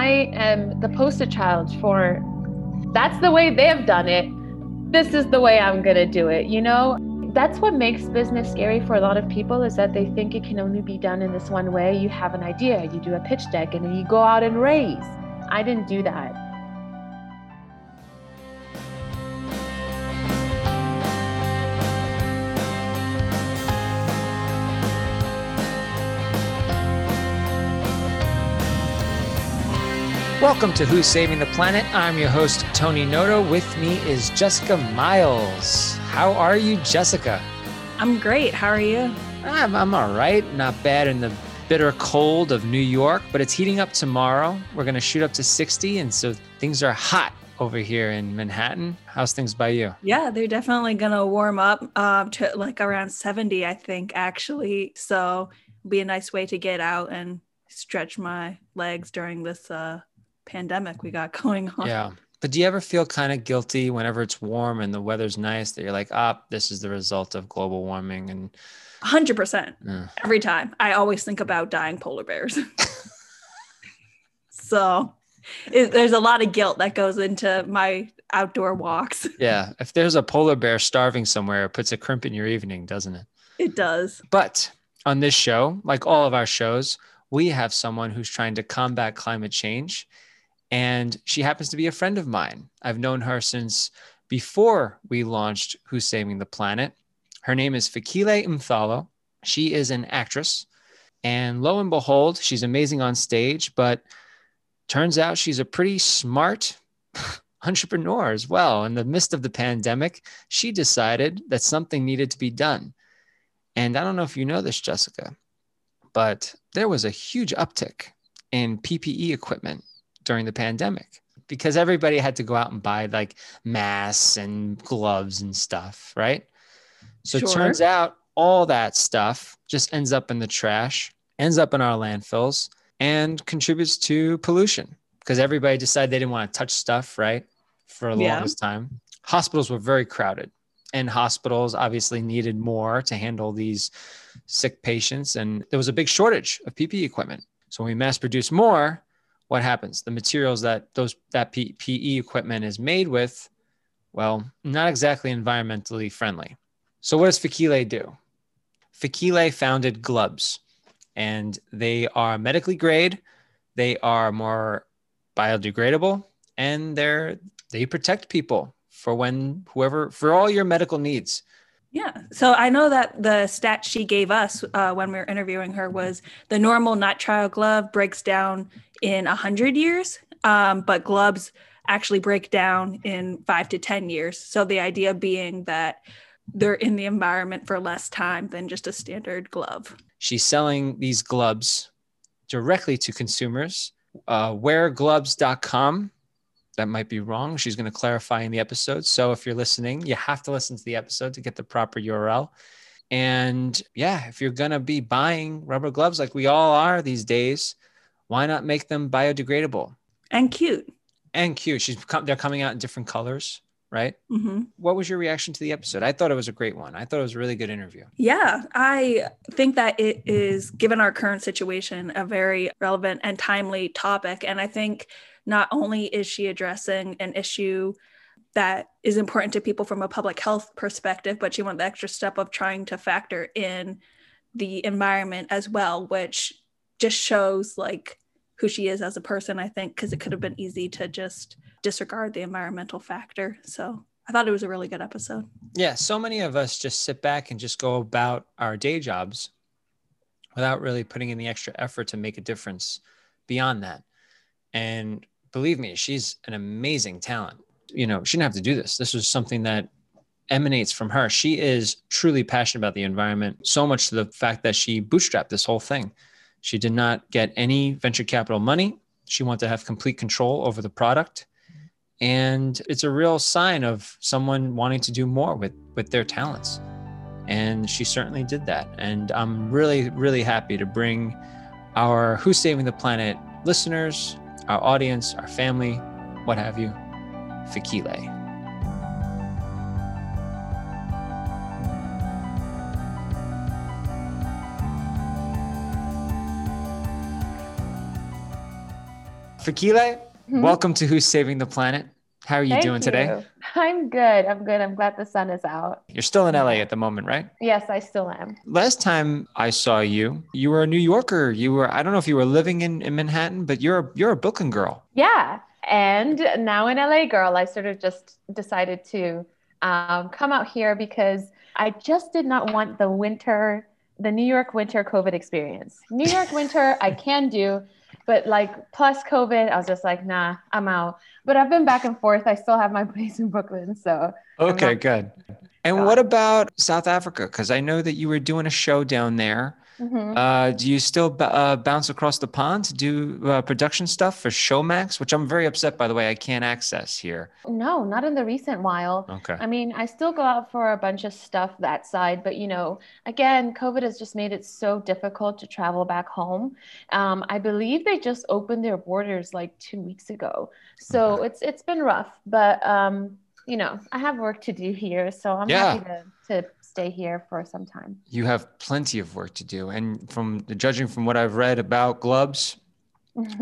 I am the poster child for that's the way they've done it. This is the way I'm going to do it, you know? That's what makes business scary for a lot of people is that they think it can only be done in this one way. You have an idea, you do a pitch deck, and then you go out and raise. I didn't do that. Welcome to Who's Saving the Planet. I'm your host, Tony Noto. With me is Jessica Miles. How are you, Jessica? I'm great. How are you? I'm, I'm all right. Not bad in the bitter cold of New York, but it's heating up tomorrow. We're going to shoot up to 60, and so things are hot over here in Manhattan. How's things by you? Yeah, they're definitely going to warm up um, to like around 70, I think, actually. So be a nice way to get out and stretch my legs during this uh, pandemic we got going on. Yeah. But do you ever feel kind of guilty whenever it's warm and the weather's nice that you're like, ah, this is the result of global warming and 100% uh. every time. I always think about dying polar bears. so it, there's a lot of guilt that goes into my outdoor walks. Yeah. If there's a polar bear starving somewhere, it puts a crimp in your evening, doesn't it? It does. But on this show, like all of our shows, we have someone who's trying to combat climate change and she happens to be a friend of mine. I've known her since before we launched Who's Saving the Planet. Her name is Fikile Mtwalo. She is an actress. And lo and behold, she's amazing on stage, but turns out she's a pretty smart entrepreneur as well. In the midst of the pandemic, she decided that something needed to be done. And I don't know if you know this, Jessica, but there was a huge uptick in PPE equipment during the pandemic because everybody had to go out and buy like masks and gloves and stuff, right? So sure. it turns out all that stuff just ends up in the trash, ends up in our landfills, and contributes to pollution because everybody decided they didn't want to touch stuff, right? For the yeah. longest time. Hospitals were very crowded, and hospitals obviously needed more to handle these sick patients. And there was a big shortage of PPE equipment. So when we mass produce more, what happens? The materials that those that PPE equipment is made with, well, not exactly environmentally friendly. So what does Fakile do? Fakile founded Glubs, and they are medically grade. They are more biodegradable, and they're they protect people for when whoever for all your medical needs. Yeah. So I know that the stat she gave us uh, when we were interviewing her was the normal nitrile glove breaks down in 100 years, um, but gloves actually break down in five to 10 years. So the idea being that they're in the environment for less time than just a standard glove. She's selling these gloves directly to consumers. Uh, weargloves.com that might be wrong. She's going to clarify in the episode. So if you're listening, you have to listen to the episode to get the proper URL. And yeah, if you're going to be buying rubber gloves like we all are these days, why not make them biodegradable and cute? And cute. She's they're coming out in different colors, right? Mm-hmm. What was your reaction to the episode? I thought it was a great one. I thought it was a really good interview. Yeah, I think that it is, given our current situation, a very relevant and timely topic. And I think not only is she addressing an issue that is important to people from a public health perspective, but she went the extra step of trying to factor in the environment as well, which just shows like who she is as a person, I think, because it could have been easy to just disregard the environmental factor. So I thought it was a really good episode. Yeah. So many of us just sit back and just go about our day jobs without really putting in the extra effort to make a difference beyond that. And believe me, she's an amazing talent. You know, she didn't have to do this. This was something that emanates from her. She is truly passionate about the environment, so much to the fact that she bootstrapped this whole thing. She did not get any venture capital money. She wanted to have complete control over the product. And it's a real sign of someone wanting to do more with, with their talents. And she certainly did that. And I'm really, really happy to bring our Who's Saving the Planet listeners, our audience, our family, what have you, Fikile. Fakile, Mhm. welcome to Who's Saving the Planet. How are you Thank doing today? you. I'm good. I'm good. I'm glad the sun is out. You're still in LA at the moment, right? Yes, I still am. Last time I saw you, you were a New Yorker. You were I don't know if you were living in, in Manhattan, but you're a, you're a Brooklyn girl. Yeah. And now in LA, girl, I sort of just decided to um, come out here because I just did not want the winter, the New York winter COVID experience. New York winter, I can do, but like plus COVID, I was just like, nah, I'm out. But I've been back and forth. I still have my place in Brooklyn. So Okay, not- good. And God. what about South Africa? Because I know that you were doing a show down there. Mhm. Uh, do you still b- uh, bounce across the pond to do uh, production stuff for Showmax, which I'm very upset, by the way, I can't access here. no, not in the recent while. Okay. I mean, I still go out for a bunch of stuff that side, but you know, again, COVID has just made it so difficult to travel back home. Um, I believe they just opened their borders like two weeks ago, so Okay. it's it's been rough. But um, you know, I have work to do here, so I'm Yeah. happy to to stay here for some time. You have plenty of work to do. And from judging from what I've read about Glubs,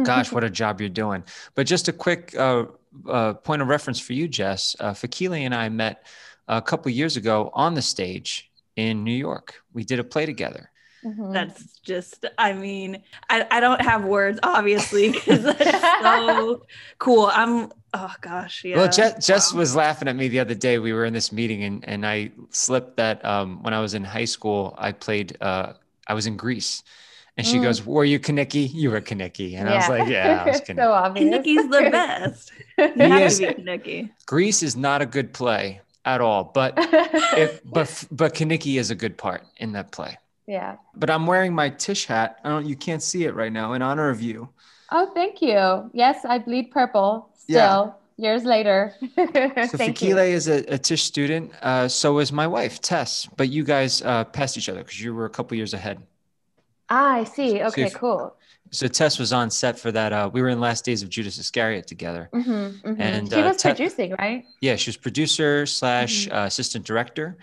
gosh, what a job you're doing. But just a quick uh, uh, point of reference for you, Jess. Uh, Fakile and I met a couple years ago on the stage in New York. We did a play together. Mhm. That's just, I mean, I, I don't have words, obviously, because that's so cool. I'm, oh gosh, yeah. Well, Jess, Jess Wow. was laughing at me the other day. We were in this meeting, and, and I slipped that um, when I was in high school, I played, uh, I was in Grease. And she Mm. goes, Were you Kenickie? You were Kenickie. And I was like, Yeah, I was Kenickie. so obvious. Nicky's the best. You He have to be. Grease is not a good play at all, but if, but but Kenickie is a good part in that play. Yeah. But I'm wearing my Tisch hat. I don't. You can't see it right now in honor of you. Oh, thank you. Yes, I bleed purple Yeah. still years later. So thank you. Fakile is a, a Tisch student. Uh, so is my wife Tess. But you guys uh, passed each other because you were a couple years ahead. Ah, I see. Okay, if- cool. So Tess was on set for that. Uh, we were in Last Days of Judas Iscariot together. Mhm, mhm. And, she uh, was producing, right? Yeah, she was producer slash Mhm. uh, assistant director.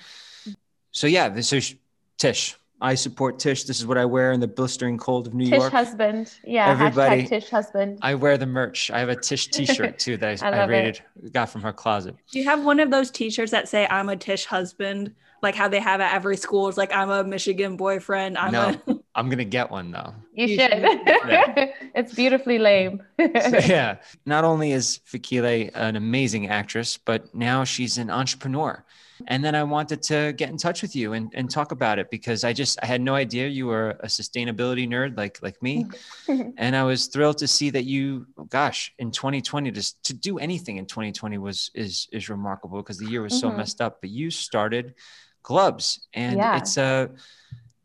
So yeah, this is Tisch. I support Tisch. This is what I wear in the blistering cold of New Tisch York. Tisch husband. Yeah, Everybody- hashtag Tisch husband. I wear the merch. I have a Tisch T-shirt too that I, I I, love it. rated got from her closet. Do you have one of those T-shirts that say "I'm a Tisch husband"? Like how they have at every school. It's like I'm a Michigan boyfriend. I'm No. a. I'm gonna get one though. you, you should. should. Yeah. it's beautifully lame. So, yeah. Not only is Fakile an amazing actress, but now she's an entrepreneur. And then I wanted to get in touch with you and, and talk about it because I just I had no idea you were a sustainability nerd like like me. and I was thrilled to see that you, gosh, in 2020, just to do anything in 2020 was is is remarkable because the year was so Mhm. messed up. But you started Gloves, and Yeah. it's a.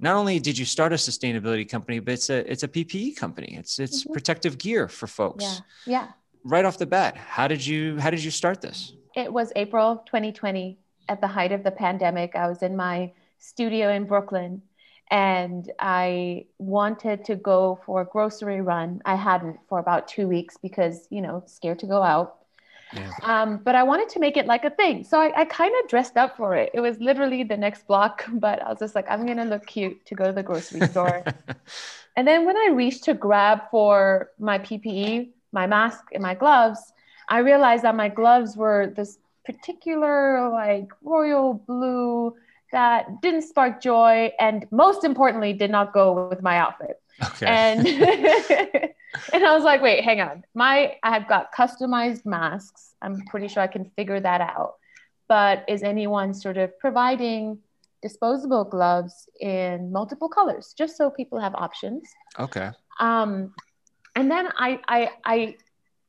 Not only did you start a sustainability company, but it's a it's a PPE company. It's it's Mhm. protective gear for folks. yeah, yeah. Right off the bat, how did you how did you start this? It was April 2020 at the height of the pandemic. I was in my studio in Brooklyn and I wanted to go for a grocery run. I hadn't for about two weeks because, you know, scared to go out. Yeah. Um, but I wanted to make it like a thing. So I, I kind of dressed up for it. It was literally the next block, but I was just like, I'm going to look cute to go to the grocery store. And then when I reached to grab for my PPE, my mask, and my gloves, I realized that my gloves were this particular, like royal blue that didn't spark joy and most importantly did not go with my outfit. okay. And and I was like, wait, hang on. My I have got customized masks. I'm pretty sure I can figure that out. But is anyone sort of providing disposable gloves in multiple colors just so people have options? okay. um, and then I, I, I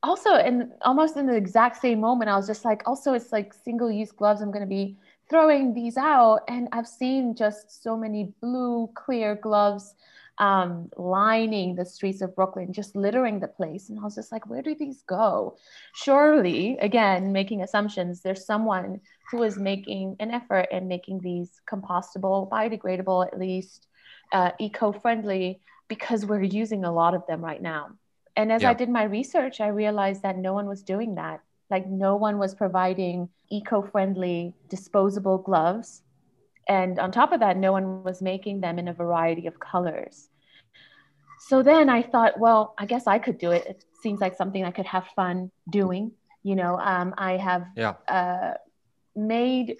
also in almost in the exact same moment, I was just like, also it's like single-use gloves. I'm going to be throwing these out, and I've seen just so many blue, clear gloves um, lining the streets of Brooklyn, just littering the place. And I was just like, where do these go? Surely, again, making assumptions, there's someone who is making an effort and making these compostable, biodegradable, at least uh, eco-friendly because we're using a lot of them right now. And as Yeah. I did my research, I realized that no one was doing that. Like, no one was providing eco friendly disposable gloves. And on top of that, no one was making them in a variety of colors. So then I thought, well, I guess I could do it. It seems like something I could have fun doing. You know, um, I have Yeah. uh, made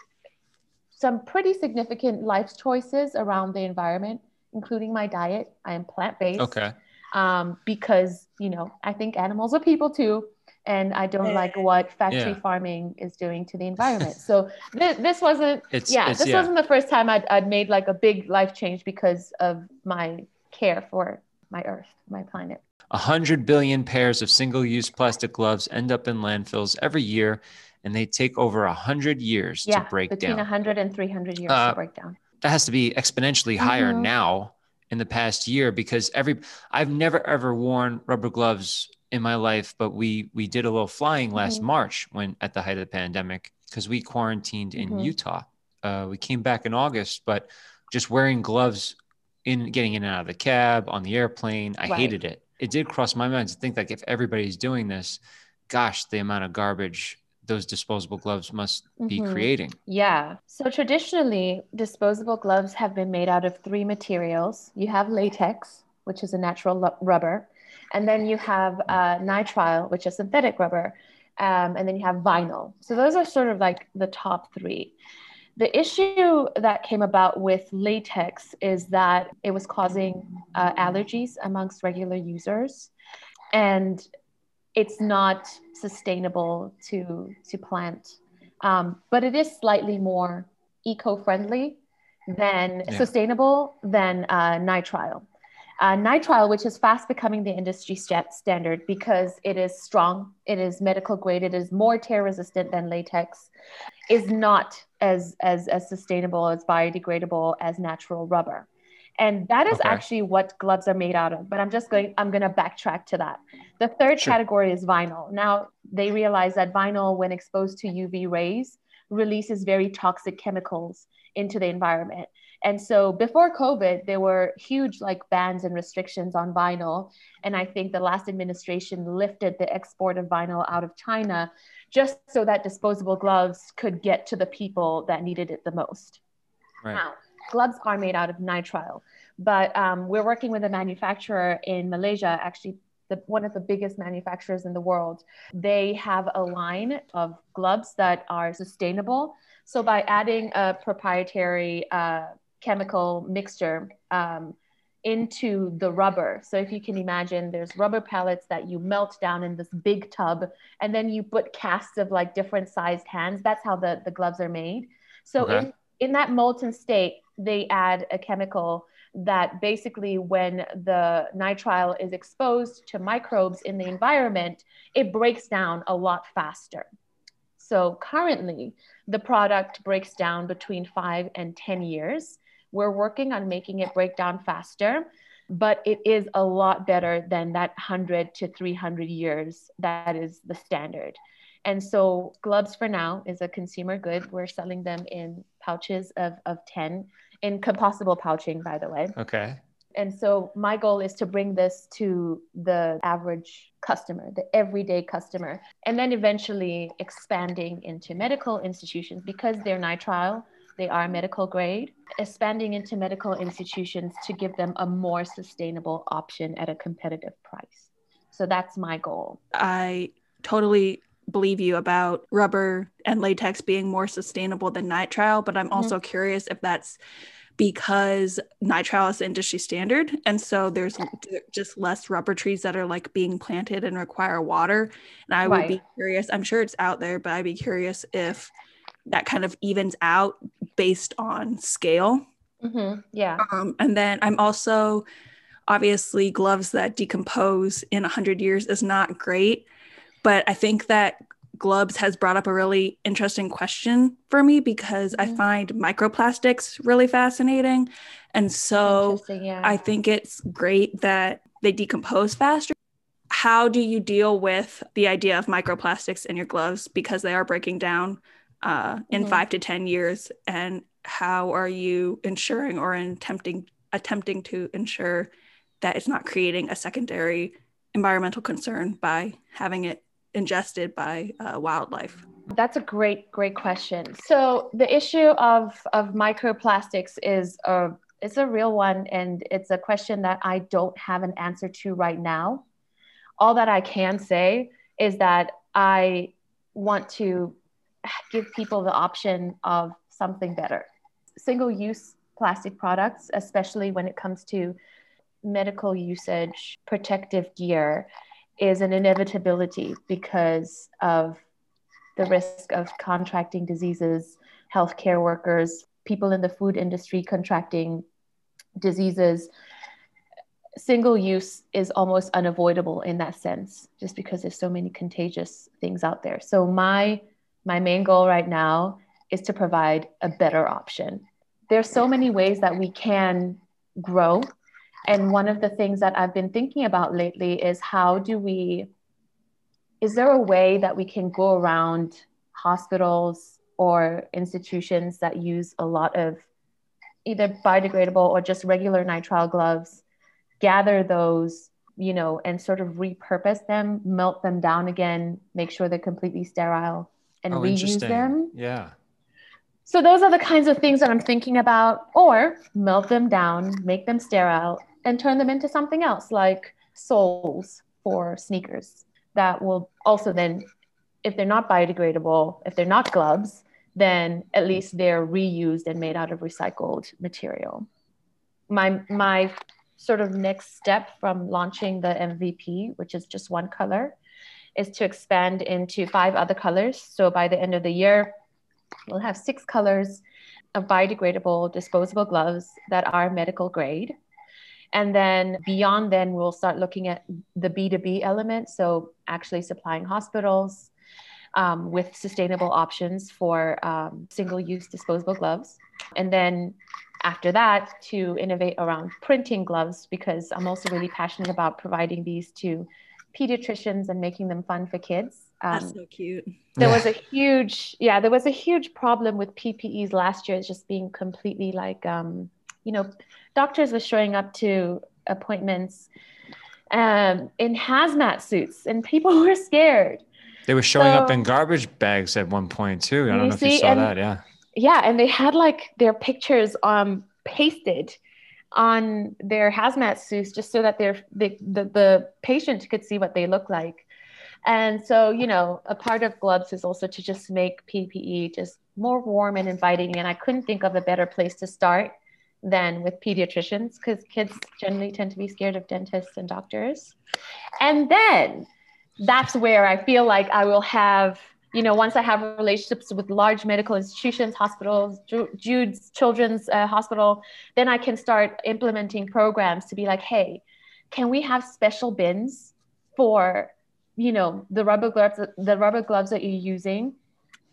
some pretty significant life choices around the environment, including my diet. I am plant based Okay. Um, because, you know, I think animals are people too. And I don't like what factory Yeah. farming is doing to the environment. So th- this wasn't, It's yeah, it's, this yeah. wasn't the first time I'd, I'd made like a big life change because of my care for my earth, my planet. A hundred billion pairs of single-use plastic gloves end up in landfills every year, and they take over a hundred years Yeah, to break between down. 100 and 300 years Uh, to break down. that has to be exponentially higher Mhm. now in the past year because every I've never ever worn rubber gloves in my life, but we we did a little flying last Mhm. March when at the height of the pandemic because we quarantined in Mhm. Utah. Uh, we came back in August, but just wearing gloves in getting in and out of the cab on the airplane, I Right. hated it. It did cross my mind to think like if everybody's doing this, gosh, the amount of garbage those disposable gloves must be Mhm. creating. Yeah. So traditionally, disposable gloves have been made out of three materials. You have latex, which is a natural rubber, and then you have uh, nitrile, which is synthetic rubber, um, and then you have vinyl. So those are sort of like the top three. The issue that came about with latex is that it was causing uh, allergies amongst regular users, and it's not sustainable to to plant um, but it is slightly more eco-friendly than Yeah. sustainable than uh, nitrile. Uh, nitrile, which is fast becoming the industry sta- standard because it is strong, it is medical grade, it is more tear resistant than latex, is not as as as sustainable as biodegradable as natural rubber. And that is Okay. actually what gloves are made out of. But I'm just going, I'm going to backtrack to that. The third Sure. category is vinyl. Now, they realize that vinyl, when exposed to UV rays, releases very toxic chemicals into the environment. And so before COVID, there were huge like bans and restrictions on vinyl. And I think the last administration lifted the export of vinyl out of China just so that disposable gloves could get to the people that needed it the most. Right. Now, gloves are made out of nitrile, but um, we're working with a manufacturer in Malaysia, actually the, one of the biggest manufacturers in the world. They have a line of gloves that are sustainable. So by adding a proprietary uh, chemical mixture um, into the rubber. So if you can imagine, there's rubber pellets that you melt down in this big tub, and then you put casts of like different sized hands. That's how the, the gloves are made. So Okay. in, in that molten state, they add a chemical that basically when the nitrile is exposed to microbes in the environment, it breaks down a lot faster. So currently, the product breaks down between five and 10 years. We're working on making it break down faster, but it is a lot better than that 100 to 300 years that is the standard. And so, gloves for now is a consumer good. We're selling them in pouches of, of 10, in compostable pouching, by the way. Okay. And so my goal is to bring this to the average customer, the everyday customer, and then eventually expanding into medical institutions because they're nitrile, they are medical grade, expanding into medical institutions to give them a more sustainable option at a competitive price. So that's my goal. I totally believe you about rubber and latex being more sustainable than nitrile, but I'm Mhm. also curious if that's because nitrile is industry standard and so there's just less rubber trees that are like being planted and require water and i would be curious i'm sure it's out there but i'd be curious if that kind of evens out based on scale Mhm. Yeah. um, and then I'm also obviously gloves that decompose in 100 years is not great. But I think that gloves has brought up a really interesting question for me because I Mhm. find microplastics really fascinating. And so Yeah. I think it's great that they decompose faster. How do you deal with the idea of microplastics in your gloves because they are breaking down uh, in Mhm. five to ten years? And how are you ensuring or attempting attempting to ensure that it's not creating a secondary environmental concern by having it ingested by uh, wildlife? That's a great, great question. So the issue of of microplastics is a it's a real one, and it's a question that I don't have an answer to right now. all that I can say is that I want to give people the option of something better. Single use plastic products, especially when it comes to medical usage, protective gear, is an inevitability because of the risk of contracting diseases, healthcare workers, people in the food industry contracting diseases. Single use is almost unavoidable in that sense, just because there's so many contagious things out there. So my my main goal right now is to provide a better option. There's so many ways that we can grow. And one of the things that I've been thinking about lately is how do we, is there a way that we can go around hospitals or institutions that use a lot of either biodegradable or just regular nitrile gloves, gather those, you know, and sort of repurpose them, melt them down again, make sure they're completely sterile, and Oh, reuse them. Yeah. So those are the kinds of things that I'm thinking about, or melt them down, make them sterile, and turn them into something else like soles for sneakers that will also then, if they're not biodegradable, if they're not gloves, then at least they're reused and made out of recycled material. My my sort of next step from launching the MVP, which is just one color, is to expand into five other colors. So by the end of the year, we'll have six colors of biodegradable disposable gloves that are medical grade. And then beyond then, we'll start looking at the B2B element. So actually supplying hospitals um, with sustainable options for um, single use disposable gloves. And then after that, to innovate around printing gloves, because I'm also really passionate about providing these to pediatricians and making them fun for kids. Um, That's so cute. there was a huge yeah there was a huge problem with ppes last year it's just being completely like um you know doctors were showing up to appointments um in hazmat suits and people were scared They were showing up in garbage bags at one point too. I don't know if you saw and- that. Yeah. yeah and they had like their pictures um pasted on their hazmat suits just so that their the, the the patient could see what they look like and so you know a part of gloves is also to just make ppe just more warm and inviting and i couldn't think of a better place to start than with pediatricians because kids generally tend to be scared of dentists and doctors and then that's where i feel like i will have you know, once I have relationships with large medical institutions, hospitals, Jude's Children's uh, Hospital, then I can start implementing programs to be like, hey, can we have special bins for, you know, the rubber gloves, the rubber gloves that you're using,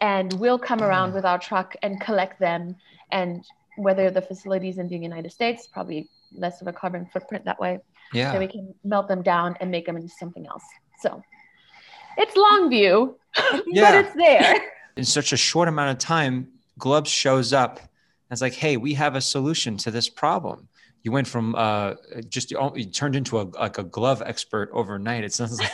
and we'll come around with our truck and collect them. And whether the facilities in the United States, probably less of a carbon footprint that way, Yeah. then we can melt them down and make them into something else. So it's long view, Yeah. but it's there. in such a short amount of time, Gloves shows up. And it's like, hey, we have a solution to this problem. You went from uh, just you turned into a like a glove expert overnight. It sounds like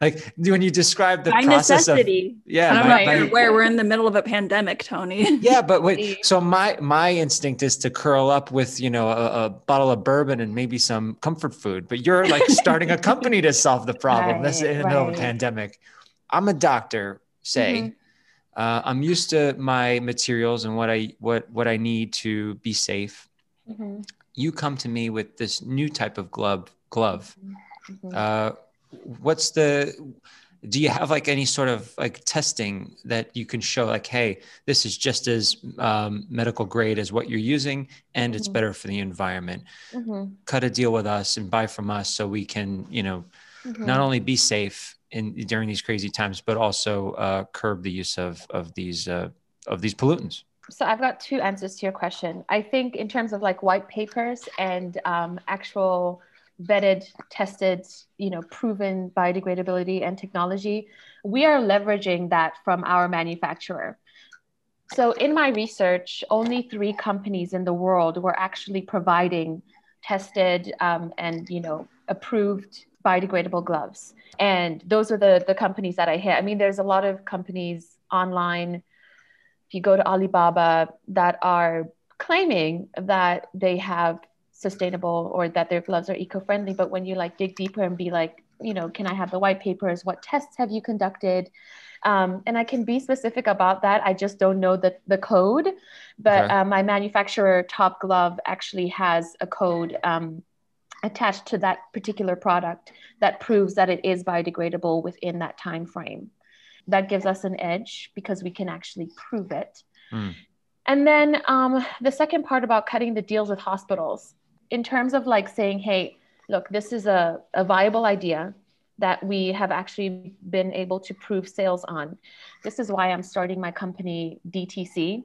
like when you describe the By process necessity. of yeah, I don't by- know by- where we're in the middle of a pandemic, Tony. yeah, but wait. So my my instinct is to curl up with you know a, a bottle of bourbon and maybe some comfort food. But you're like starting a company to solve the problem. That's in the middle of a Right, right. pandemic. I'm a doctor. Say, Mhm. uh, I'm used to my materials and what I what what I need to be safe. Mhm, You come to me with this new type of glove. Glove. mhm. Uh, what's the do you have like any sort of like testing that you can show like hey this is just as um, medical grade as what you're using and it's Mhm. better for the environment Mhm, cut a deal with us and buy from us so we can you know mhm. not only be safe in during these crazy times but also uh, curb the use of of these uh, of these pollutants So I've got two answers to your question. I think in terms of like white papers and um, actual vetted, tested, you know, proven biodegradability and technology, we are leveraging that from our manufacturer. So in my research, only three companies in the world were actually providing tested um, and you know approved biodegradable gloves, and those are the the companies that I hit. I mean, there's a lot of companies online if you go to Alibaba that are claiming that they have sustainable or that their gloves are eco-friendly but when you like dig deeper and be like you know, can I have the white papers? What tests have you conducted? Um, and I can be specific about that. I just don't know the, the code, but okay. uh, my manufacturer, Top Glove, actually has a code um, attached to that particular product that proves that it is biodegradable within that time frame. That gives us an edge because we can actually prove it. Mm. And then um, the second part about cutting the deals with hospitals, in terms of like saying, hey, look, this is a, a viable idea that we have actually been able to prove sales on. This is why I'm starting my company DTC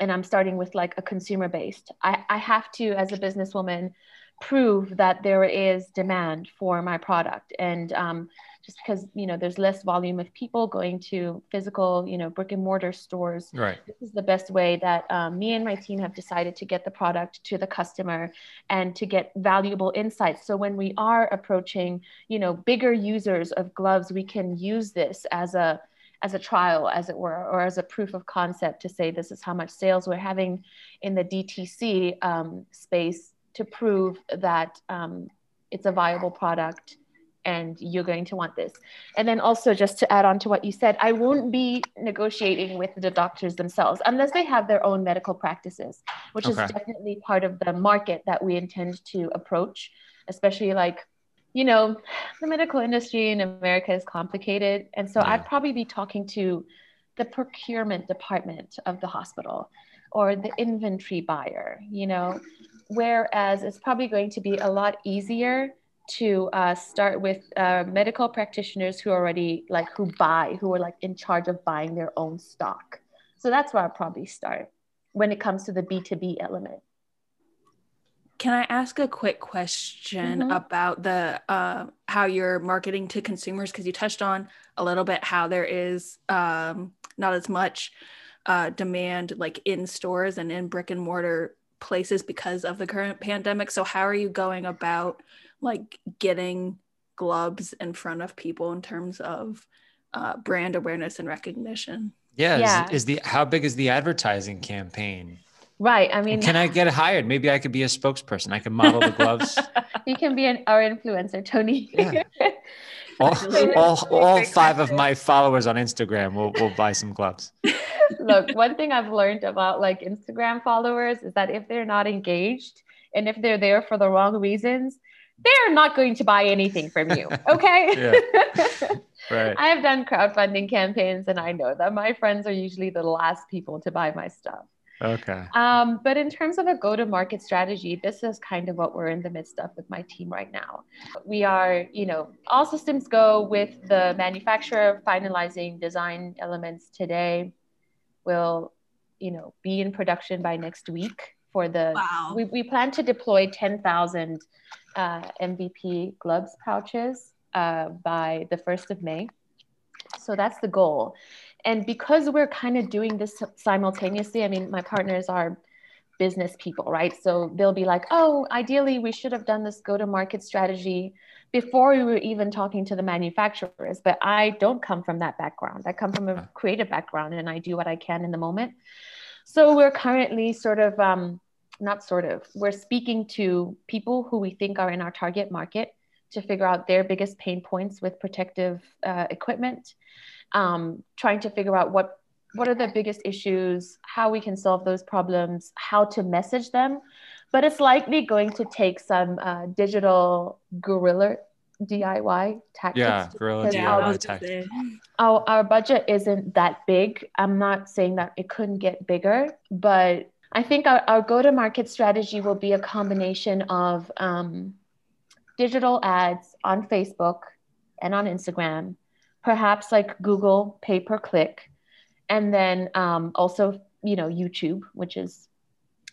and I'm starting with like a consumer based. I, I have to, as a businesswoman, prove that there is demand for my product and um, just because you know there's less volume of people going to physical you know brick and mortar stores. Right. This is the best way that um, me and my team have decided to get the product to the customer and to get valuable insights. So when we are approaching you know bigger users of gloves we can use this as a as a trial, as it were, or as a proof of concept to say this is how much sales we're having in the DTC um, space to prove that um, it's a viable product and you're going to want this. And then also just to add on to what you said, I won't be negotiating with the doctors themselves unless they have their own medical practices, which okay. is definitely part of the market that we intend to approach, especially like you know, the medical industry in America is complicated. And so yeah. I'd probably be talking to the procurement department of the hospital or the inventory buyer, you know, whereas it's probably going to be a lot easier to uh, start with uh, medical practitioners who already like who buy who are like in charge of buying their own stock so that's where i'll probably start when it comes to the b2b element can i ask a quick question mm-hmm. about the uh, how you're marketing to consumers because you touched on a little bit how there is um, not as much uh, demand like in stores and in brick and mortar places because of the current pandemic. So how are you going about like getting gloves in front of people in terms of uh, brand awareness and recognition? Yeah, yeah. Is, is, the how big is the advertising campaign? Right. I mean, and can I get hired? Maybe I could be a spokesperson. I can model the gloves. you can be an our influencer, Tony. Yeah. all, all, all five of my followers on Instagram will, will buy some gloves. Look, one thing I've learned about like Instagram followers is that if they're not engaged and if they're there for the wrong reasons, they're not going to buy anything from you. Okay. right. I have done crowdfunding campaigns and I know that my friends are usually the last people to buy my stuff. Okay. Um, but in terms of a go to market strategy, this is kind of what we're in the midst of with my team right now. We are, you know, all systems go with the manufacturer finalizing design elements today. We'll, you know, be in production by next week for the, wow. we, we plan to deploy 10,000 uh, MVP gloves pouches uh, by the 1st of May. So that's the goal. And because we're kind of doing this simultaneously, I mean, my partners are business people, right? So they'll be like, oh, ideally, we should have done this go to market strategy before we were even talking to the manufacturers. But I don't come from that background. I come from a creative background and I do what I can in the moment. So we're currently sort of, um, not sort of, we're speaking to people who we think are in our target market to figure out their biggest pain points with protective uh, equipment um, trying to figure out what what are the biggest issues, how we can solve those problems, how to message them. But it's likely going to take some uh, digital guerrilla DIY tactics. Yeah, guerrilla DIY tactics. Our, our budget isn't that big. I'm not saying that it couldn't get bigger, but I think our, our go to market strategy will be a combination of um, digital ads on Facebook and on Instagram perhaps like Google pay per click, and then um, also, you know, YouTube, which is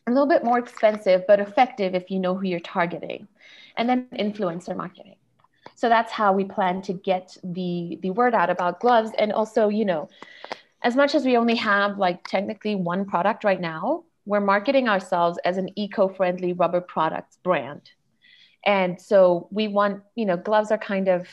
a little bit more expensive, but effective if you know who you're targeting, and then influencer marketing. So that's how we plan to get the the word out about gloves, and also, you know, as much as we only have like technically one product right now, we're marketing ourselves as an eco-friendly rubber products brand. And so we want, you know, gloves are kind of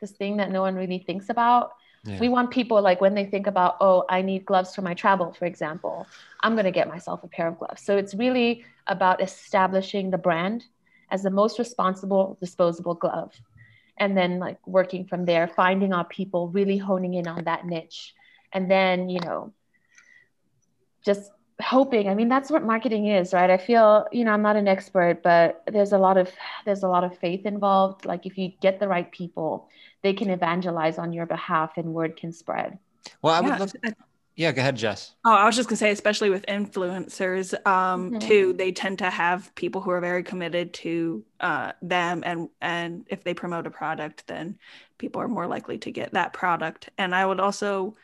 this thing that no one really thinks about. Yeah. We want people like when they think about, oh, I need gloves for my travel, for example, I'm going to get myself a pair of gloves. So it's really about establishing the brand as the most responsible disposable glove. and then like working from there, finding our people, really honing in on that niche. And then, you know, just hoping i mean that's what marketing is right i feel you know i'm not an expert but there's a lot of there's a lot of faith involved like if you get the right people they can evangelize on your behalf and word can spread well i yeah. would love to, yeah go ahead jess oh i was just going to say especially with influencers um mm-hmm. too they tend to have people who are very committed to uh them and and if they promote a product then people are more likely to get that product and i would also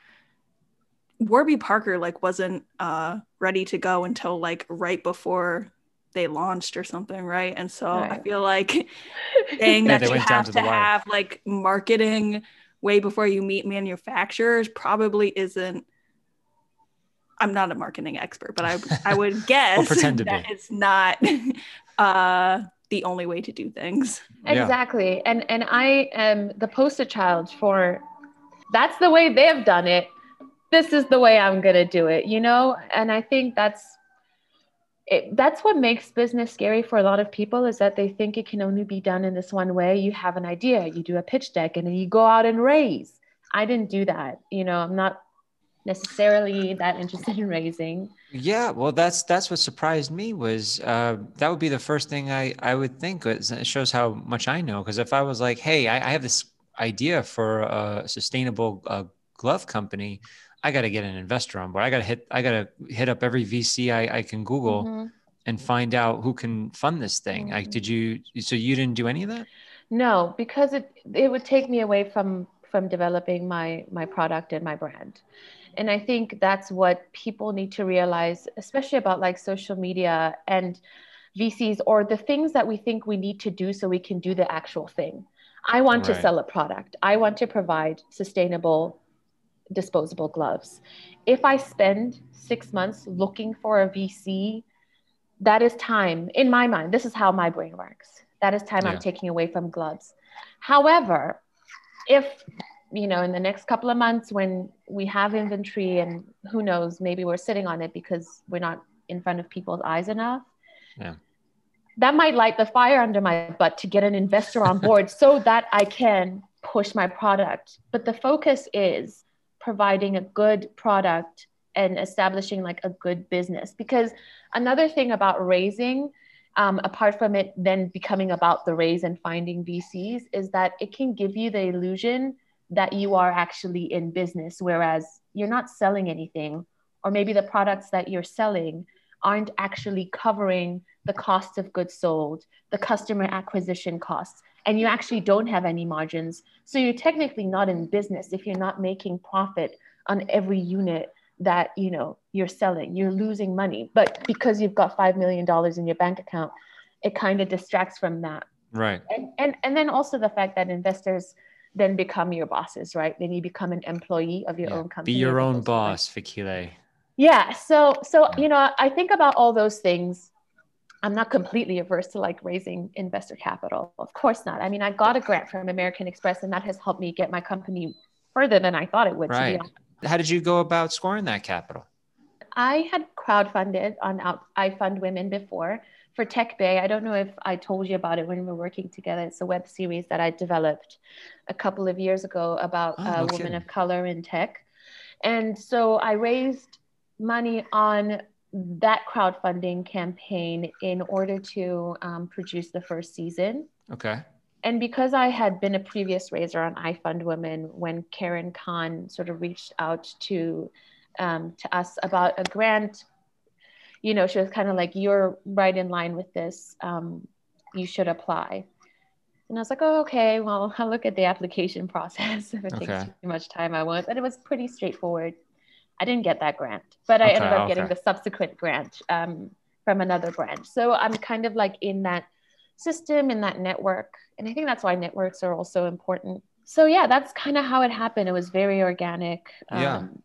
Warby Parker like wasn't uh ready to go until like right before they launched or something, right? And so right. I feel like saying yeah, that you have to, to have like marketing way before you meet manufacturers probably isn't I'm not a marketing expert, but I I would guess pretend to that be. it's not uh the only way to do things. Exactly. Yeah. And and I am the poster child for that's the way they've done it this is the way I'm going to do it, you know? And I think that's it, that's what makes business scary for a lot of people is that they think it can only be done in this one way. You have an idea, you do a pitch deck, and then you go out and raise. I didn't do that. You know, I'm not necessarily that interested in raising. Yeah, well, that's that's what surprised me was uh, that would be the first thing I I would think. It shows how much I know because if I was like, hey, I, I have this idea for a sustainable uh, glove company, I got to get an investor on board. I got to hit, I got to hit up every VC I, I can Google mm-hmm. and find out who can fund this thing. Mm-hmm. Like, did you, so you didn't do any of that? No, because it, it would take me away from, from developing my, my product and my brand. And I think that's what people need to realize, especially about like social media and VCs or the things that we think we need to do so we can do the actual thing. I want right. to sell a product. I want to provide sustainable disposable gloves. If I spend six months looking for a VC, that is time in my mind. This is how my brain works. That is time yeah. I'm taking away from gloves. However, if you know in the next couple of months when we have inventory and who knows maybe we're sitting on it because we're not in front of people's eyes enough yeah that might light the fire under my butt to get an investor on board so that i can push my product but the focus is providing a good product and establishing like a good business. Because another thing about raising um, apart from it then becoming about the raise and finding vcs is that it can give you the illusion that you are actually in business whereas you're not selling anything or maybe the products that you're selling aren't actually covering the cost of goods sold the customer acquisition costs and you actually don't have any margins. So you're technically not in business if you're not making profit on every unit that you know you're selling. You're losing money. But because you've got five million dollars in your bank account, it kind of distracts from that. Right. And, and and then also the fact that investors then become your bosses, right? Then you become an employee of your yeah. own company. Be your own boss, Fikile. Yeah. So so you know, I think about all those things I'm not completely averse to like raising investor capital. Of course not. I mean, I got a grant from American Express, and that has helped me get my company further than I thought it would. Right. How did you go about scoring that capital? I had crowdfunded on out, IFundWomen before for Tech Bay. I don't know if I told you about it when we were working together. It's a web series that I developed a couple of years ago about oh, no women of color in tech. And so I raised money on that crowdfunding campaign in order to um, produce the first season. Okay. And because I had been a previous raiser on IFundWomen, when Karen Cahn sort of reached out to um, to us about a grant, you know, she was kind of like, "You're right in line with this. Um, you should apply." And I was like, "Oh, okay. Well, I'll look at the application process. if it okay. takes too much time, I won't." But it was pretty straightforward. I didn't get that grant, but I okay, ended up okay. getting the subsequent grant um, from another branch. So I'm kind of like in that system, in that network. And I think that's why networks are also important. So yeah, that's kind of how it happened. It was very organic. Yeah. Um,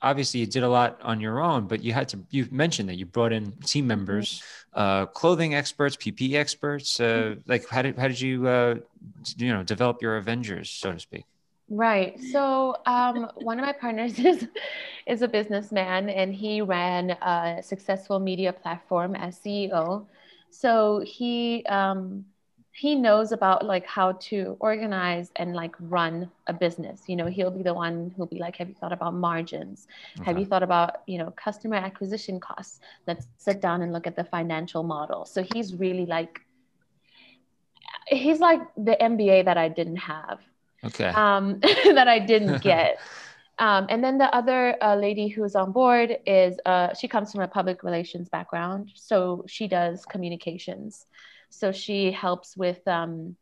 Obviously, you did a lot on your own, but you had to. You mentioned that you brought in team mm-hmm. members, uh, clothing experts, PPE experts. Uh, mm-hmm. like, how did how did you, uh, you know, develop your Avengers, so to speak? Right. So um, one of my partners is is a businessman, and he ran a successful media platform as CEO. So he um, he knows about like how to organize and like run a business you know he'll be the one who'll be like have you thought about margins okay. have you thought about you know customer acquisition costs let's sit down and look at the financial model so he's really like he's like the mba that i didn't have okay um that i didn't get um, and then the other uh, lady who's on board is uh, she comes from a public relations background so she does communications so she helps with um,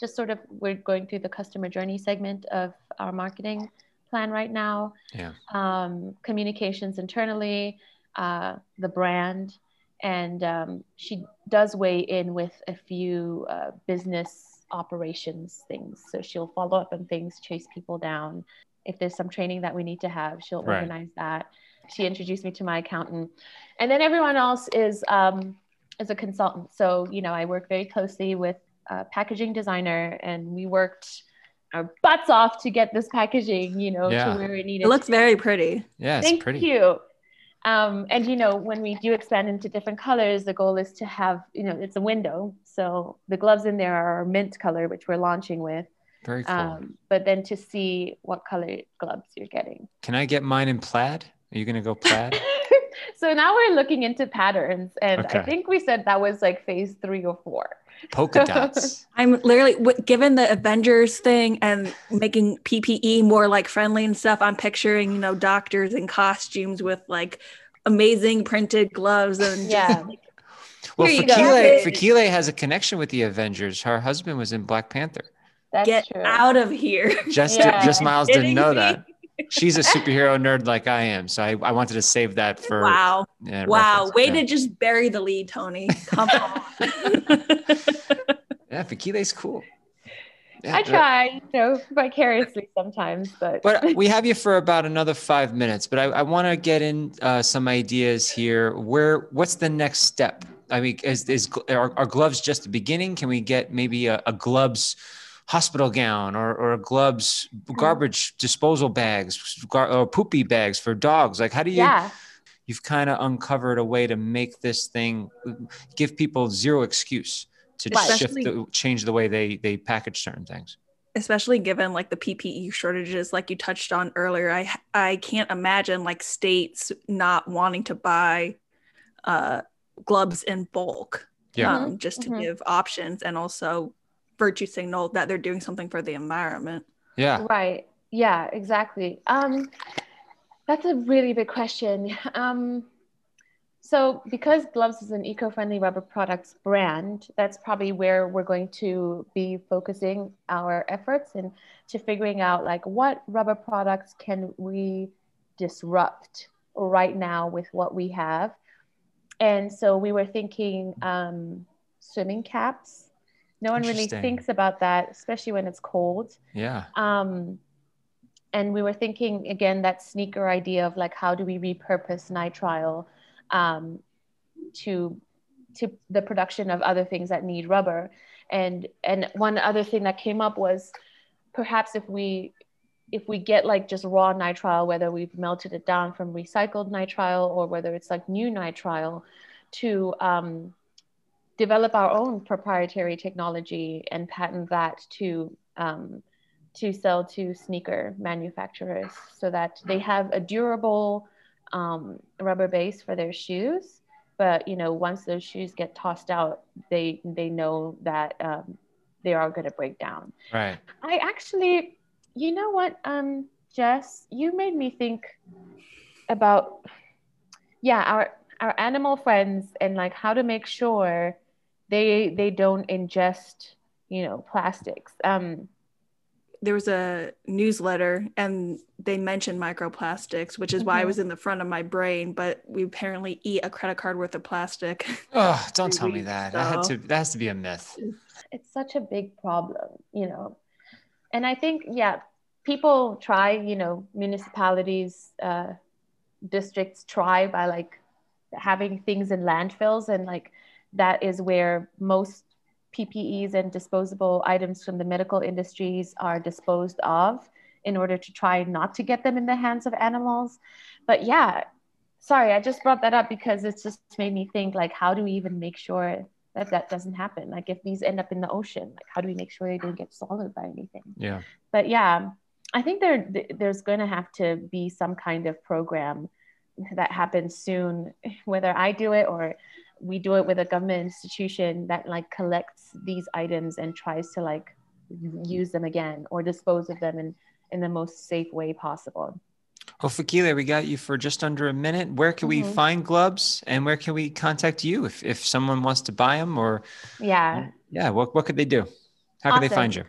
just sort of, we're going through the customer journey segment of our marketing plan right now. Yeah. Um, communications internally, uh, the brand, and um, she does weigh in with a few uh, business operations things. So she'll follow up on things, chase people down. If there's some training that we need to have, she'll right. organize that. She introduced me to my accountant, and then everyone else is um, as a consultant. So, you know, I work very closely with a packaging designer and we worked our butts off to get this packaging, you know, yeah. to where it needed. It looks very pretty. Yeah, Thank pretty. you. Um, and you know, when we do expand into different colors, the goal is to have, you know, it's a window. So the gloves in there are mint color, which we're launching with. Very cool. Um, but then to see what color gloves you're getting. Can I get mine in plaid? Are you gonna go plaid? so now we're looking into patterns, and okay. I think we said that was like phase three or four. Polka dots. I'm literally given the Avengers thing and making PPE more like friendly and stuff. I'm picturing you know doctors in costumes with like amazing printed gloves and yeah. Like, well, Fakile, Fakile has a connection with the Avengers. Her husband was in Black Panther. That's Get true. out of here. Just, yeah. just Miles didn't know that she's a superhero nerd like I am, so I, I wanted to save that for wow, wow, way yeah. to just bury the lead, Tony. Come on. yeah, Fakile's cool. Yeah, I try, you know, vicariously sometimes, but but we have you for about another five minutes. But I, I want to get in uh, some ideas here. Where what's the next step? I mean, is is are, are gloves just the beginning? Can we get maybe a, a gloves hospital gown or, or gloves, mm. garbage disposal bags, gar- or poopy bags for dogs? Like, how do you? Yeah. You've kind of uncovered a way to make this thing give people zero excuse to right. shift the, change the way they they package certain things especially given like the PPE shortages like you touched on earlier I I can't imagine like states not wanting to buy uh gloves in bulk yeah. Um, just to mm-hmm. give options and also virtue signal that they're doing something for the environment. Yeah. Right. Yeah, exactly. Um, that's a really big question. Um, so, because Gloves is an eco friendly rubber products brand, that's probably where we're going to be focusing our efforts and to figuring out like what rubber products can we disrupt right now with what we have. And so, we were thinking um, swimming caps no one really thinks about that, especially when it's cold. Yeah. Um, and we were thinking again that sneaker idea of like how do we repurpose nitrile um, to to the production of other things that need rubber and and one other thing that came up was perhaps if we if we get like just raw nitrile whether we've melted it down from recycled nitrile or whether it's like new nitrile to um, develop our own proprietary technology and patent that to um, to sell to sneaker manufacturers so that they have a durable um, rubber base for their shoes. But you know once those shoes get tossed out they they know that um, they are going to break down. Right. I actually you know what um jess? You made me think about yeah our our animal friends and like how to make sure they they don't ingest you know plastics um there was a newsletter and they mentioned microplastics which is mm-hmm. why it mm-hmm. was in the front of my brain but we apparently eat a credit card worth of plastic oh don't tell me that so. that had to that has to be a myth it's such a big problem you know and i think yeah people try you know municipalities uh, districts try by like having things in landfills and like that is where most PPEs and disposable items from the medical industries are disposed of in order to try not to get them in the hands of animals. But yeah, sorry, I just brought that up because it's just made me think like, how do we even make sure that that doesn't happen like if these end up in the ocean like how do we make sure they don't get swallowed by anything Yeah. but yeah i think there there's going to have to be some kind of program that happens soon whether i do it or we do it with a government institution that like collects these items and tries to like use them again or dispose of them in in the most safe way possible Well, Fakile, we got you for just under a minute. Where can we Mhm. find gloves and where can we contact you if, if someone wants to buy them or, yeah yeah, what, what could they do? How can they find you?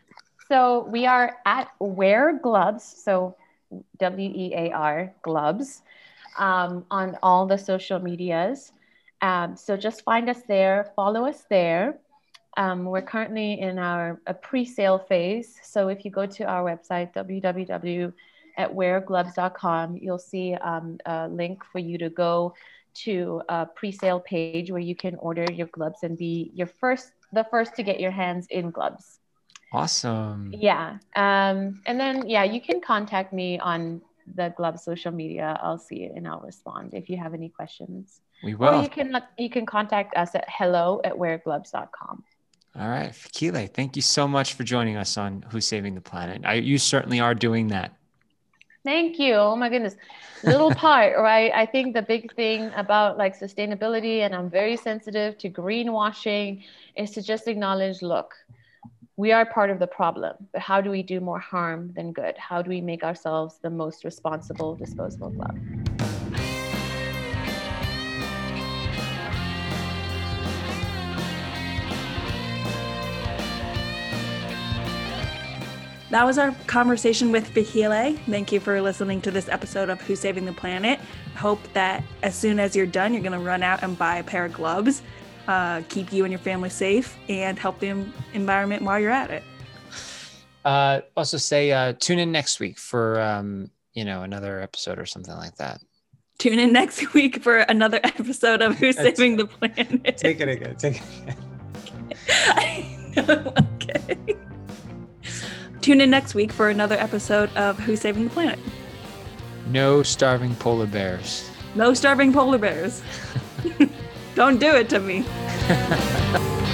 So we are at Wear Gloves, so W E A R Gloves, um, on all the social medias. Um, so just find us there, follow us there. Um, we're currently in our a pre-sale phase. So if you go to our website www at weargloves.com, you'll see um, a link for you to go to a pre-sale page where you can order your gloves and be your first, the first to get your hands in gloves. Awesome. Yeah. Um, and then, yeah, you can contact me on the Glove social media. I'll see it and I'll respond if you have any questions. We Or will. you can you can contact us at hello at weargloves.com. All right. Fakile, thank you so much for joining us on Who's Saving the Planet. I, you certainly are doing that. Thank you. Oh my goodness. Little part, right? I think the big thing about like sustainability, and I'm very sensitive to greenwashing, is to just acknowledge look, we are part of the problem, but how do we do more harm than good? How do we make ourselves the most responsible disposable glove? That was our conversation with Fakile. Thank you for listening to this episode of Who's Saving the Planet. Hope that as soon as you're done, you're going to run out and buy a pair of gloves, uh, keep you and your family safe, and help the environment while you're at it. Uh, also say uh, tune in next week for, um, you know, another episode or something like that. Tune in next week for another episode of Who's Saving the Planet. Take it again. Take it again. okay. Tune in next week for another episode of Who's Saving the Planet. No starving polar bears. No starving polar bears. Don't do it to me.